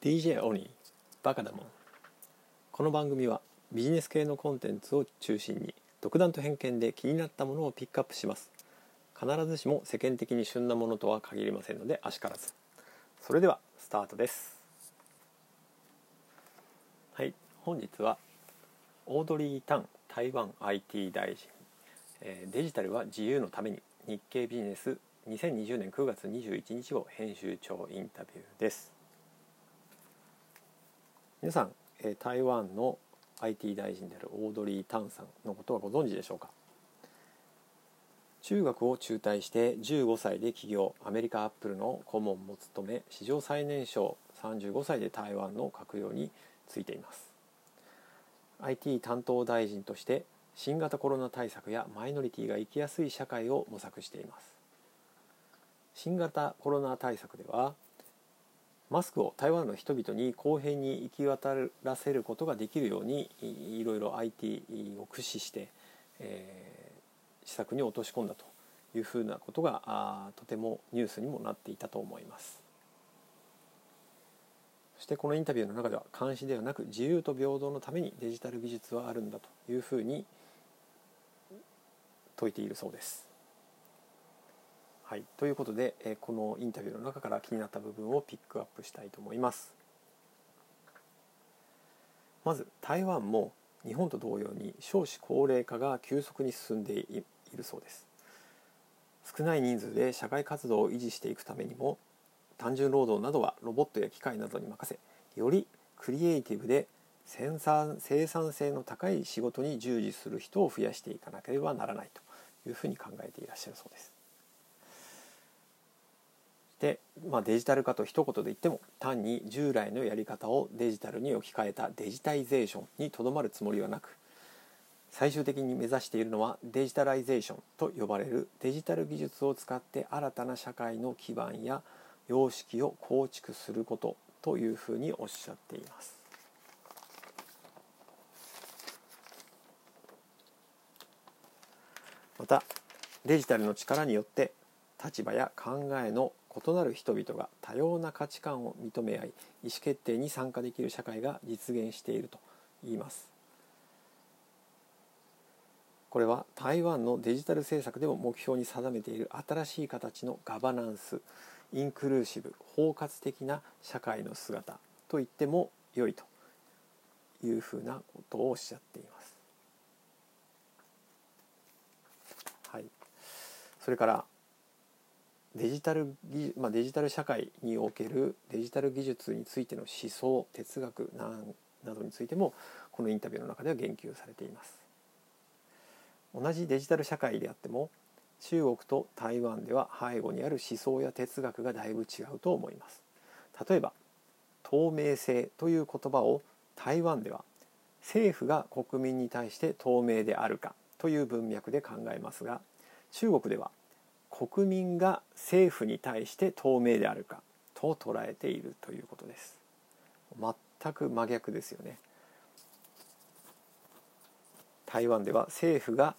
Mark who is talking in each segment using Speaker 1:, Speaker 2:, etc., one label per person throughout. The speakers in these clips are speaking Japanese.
Speaker 1: DJ オニーバカだもん。この番組はビジネス系のコンテンツを中心に独断と偏見で気になったものをピックアップします。必ずしも世間的に旬なものとは限りませんのであしからず。それではスタートです。はい本日はオードリー・タン台湾 IT 大臣。デジタルは自由のために日経ビジネス2020年9月21日号編集長インタビューです。皆さん台湾の IT 大臣であるオードリー・タンさんのことはご存知でしょうか？中学を中退して15歳で起業。アメリカアップルの顧問も務め史上最年少35歳で台湾の閣僚に就いています。IT 担当大臣として新型コロナ対策やマイノリティが生きやすい社会を模索しています。新型コロナ対策ではマスクを台湾の人々に公平に行き渡らせることができるようにいろいろ IT を駆使して、えー、施策に落とし込んだというふうなことがあとてもニュースにもなっていたと思います。そしてこのインタビューの中では監視ではなく自由と平等のためにデジタル技術はあるんだというふうに説いているそうです。はい、ということで、えこのインタビューの中から気になった部分をピックアップしたいと思います。まず台湾も日本と同様に少子高齢化が急速に進んでいるそうです。少ない人数で社会活動を維持していくためにも単純労働などはロボットや機械などに任せよりクリエイティブで生産生産性の高い仕事に従事する人を増やしていかなければならないというふうに考えていらっしゃるそうです。で、まあ、デジタル化と一言で言っても単に従来のやり方をデジタルに置き換えたデジタイゼーションにとどまるつもりはなく最終的に目指しているのはデジタライゼーションと呼ばれるデジタル技術を使って新たな社会の基盤や様式を構築することというふうにおっしゃっています。またデジタルの力によって立場や考えの異なる人々が多様な価値観を認め合い意思決定に参加できる社会が実現していると言いますこれは台湾のデジタル政策でも目標に定めている新しい形のガバナンスインクルーシブ包括的な社会の姿と言っても良いというふうなことをおっしゃっています。はい、それからデジタル技、まあ、デジタル社会におけるデジタル技術についての思想哲学などについてもこのインタビューの中では言及されています。同じデジタル社会であっても中国と台湾では背後にある思想や哲学がだいぶ違うと思います。例えば透明性という言葉を台湾では政府が国民に対して透明であるかという文脈で考えますが中国では国民が政府に対して透明であるかと捉えているということです。全く真逆ですよね。台湾では政府が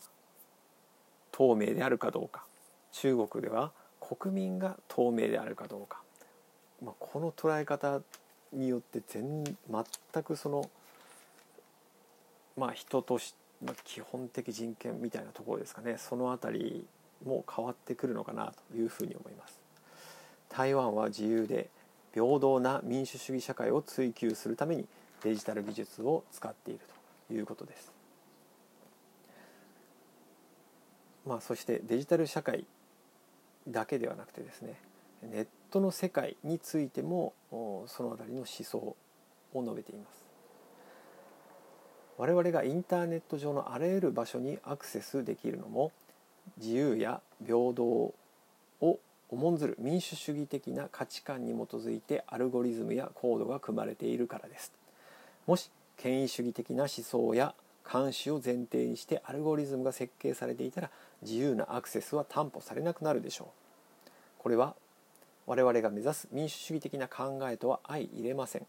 Speaker 1: 透明であるかどうか中国では国民が透明であるかどうか、まあ、この捉え方によって全全くそのまあ人とし、まあ、基本的人権みたいなところですかね。その辺りも変わってくるのかなというふうに思います。台湾は自由で平等な民主主義社会を追求するためにデジタル技術を使っているということです。まあ、そしてデジタル社会だけではなくてですねネットの世界についてもその辺りの思想を述べています。我々がインターネット上のあらゆる場所にアクセスできるのも自由や平等を重んずる民主主義的な価値観に基づいてアルゴリズムやコードが組まれているからです。もし権威主義的な思想や監視を前提にしてアルゴリズムが設計されていたら自由なアクセスは担保されなくなるでしょう。これは我々が目指す民主主義的な考えとは相入れません。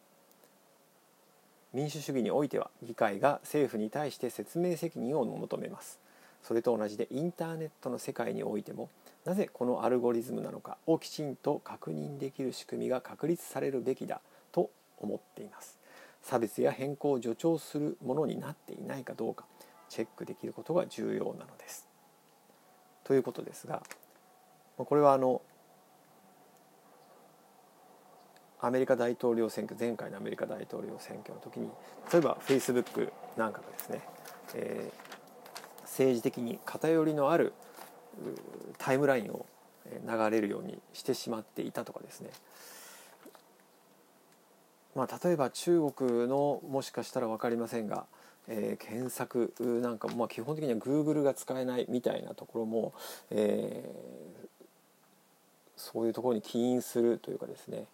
Speaker 1: 民主主義においては議会が政府に対して説明責任を求めます。それと同じでインターネットの世界においてもなぜこのアルゴリズムなのかをきちんと確認できる仕組みが確立されるべきだと思っています。差別や変更を助長するものになっていないかどうかチェックできることが重要なのです。ということですがこれはあのアメリカ大統領選挙前回のアメリカ大統領選挙の時に例えばフェイスブックなんかがですね、えー、政治的に偏りのあるタイムラインを流れるようにしてしまっていたとかですね。まあ、例えば中国のもしかしたら分かりませんが、えー、検索なんかも、まあ、基本的には Google が使えないみたいなところも、えー、そういうところに起因するというかですね。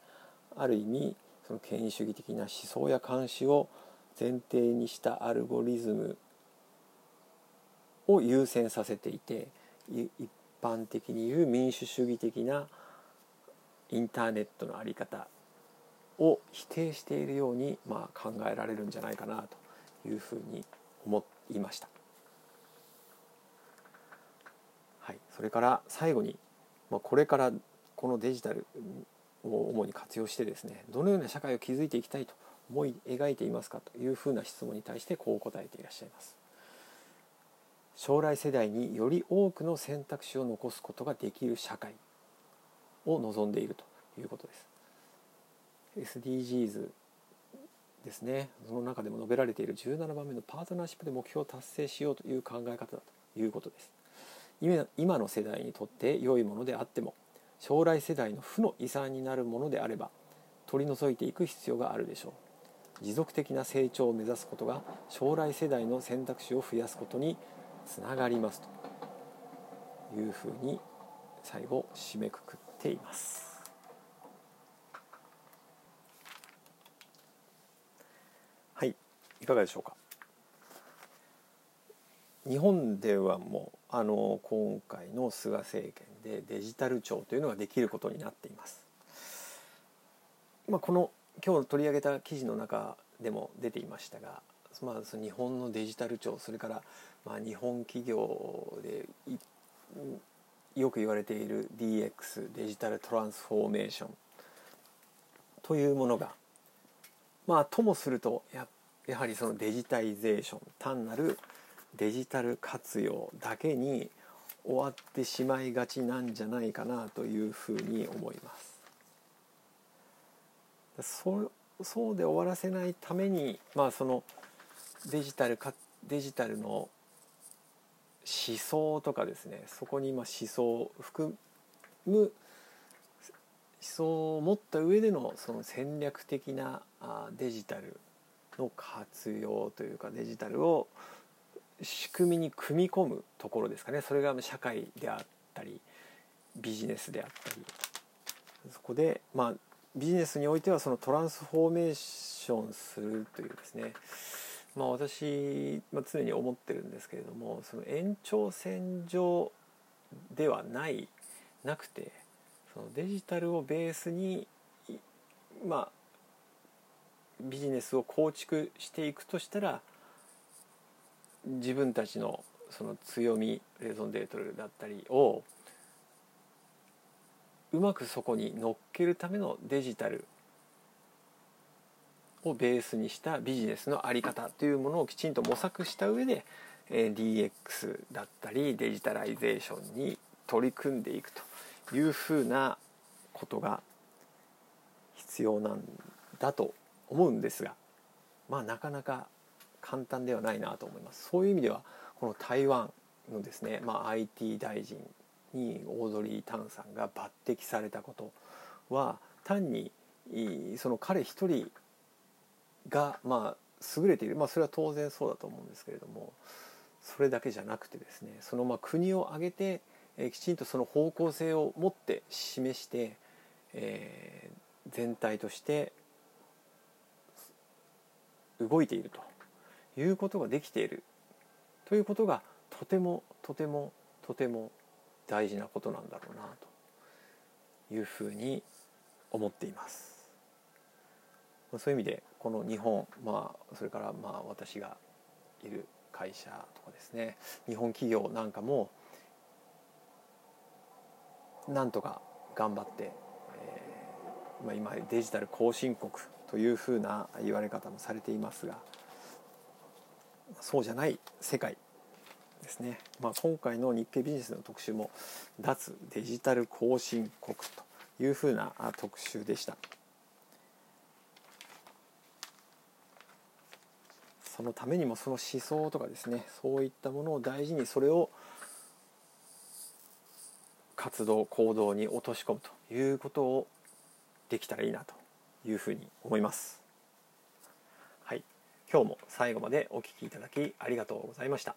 Speaker 1: ある意味その権威主義的な思想や監視を前提にしたアルゴリズムを優先させていて一般的に言う民主主義的なインターネットの在り方を否定しているように、まあ、考えられるんじゃないかなというふうに思いました。はい、それから最後に、まあ、これからこのデジタルを主に活用してですねどのような社会を築いていきたいと思い描いていますかというふうな質問に対してこう答えていらっしゃいます。将来世代により多くの選択肢を残すことができる社会を望んでいるということです。SDGs ですね。その中でも述べられている17番目のパートナーシップで目標を達成しようという考え方だということです。今の世代にとって良いものであっても将来世代の負の遺産になるものであれば取り除いていく必要があるでしょう。持続的な成長を目指すことが将来世代の選択肢を増やすことにつながりますというふうに最後締めくくっていますはいかがでしょうか？日本ではもうあの今回の菅政権でデジタル庁というのができることになっています。まあ、この今日取り上げた記事の中でも出ていましたが、まあ、その日本のデジタル庁それからまあ日本企業でよく言われている DX デジタルトランスフォーメーションというものがまあともするとややはりそのデジタイゼーション単なるデジタル活用だけに終わってしまいがちなんじゃないかなというふうに思います。そそうで終わらせないために、まあ、そのデジタルかデジタルの思想とかですね。そこにま思想を含む思想を持った上でのその戦略的なデジタルの活用というかデジタルを仕組みに組み込むところですかね。それが社会であったりビジネスであったり。そこでまあビジネスにおいてはそのトランスフォーメーションするというですね。まあ私、まあ、常に思ってるんですけれどもその延長線上ではないなくてそのデジタルをベースにまあビジネスを構築していくとしたら自分たちのその強みレゾンデートルだったりをうまくそこに乗っけるためのデジタルをベースにしたビジネスの在り方というものをきちんと模索した上で DX だったりデジタライゼーションに取り組んでいくというふうなことが必要なんだと思うんですがまあなかなか簡単ではないなと思います。そういう意味ではこの台湾のですね、まあ、IT 大臣にオードリー・タンさんが抜擢されたことは単にその彼一人がまあ優れている、まあ、それは当然そうだと思うんですけれどもそれだけじゃなくてですねそのまあ国を挙げて、えきちんとその方向性を持って示して、えー、全体として動いているということができているということがとてもとてもとても大事なことなんだろうなというふうに思っています。そういう意味でこの日本、まあ、それからまあ私がいる会社とかですね。日本企業なんかもなんとか頑張って、えまあ、今デジタル後進国というふうな言われ方もされていますがそうじゃない世界ですね、まあ、今回の日経ビジネスの特集も脱デジタル後進国というふうな特集でした。そのためにもその思想とかですねそういったものを大事にそれを活動行動に落とし込むということをできたらいいなというふうに思います。はい。今日も最後までお聴きいただきありがとうございました。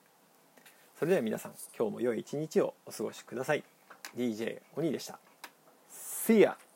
Speaker 1: それでは皆さん今日も良い一日をお過ごしください。DJ お兄でした。See ya!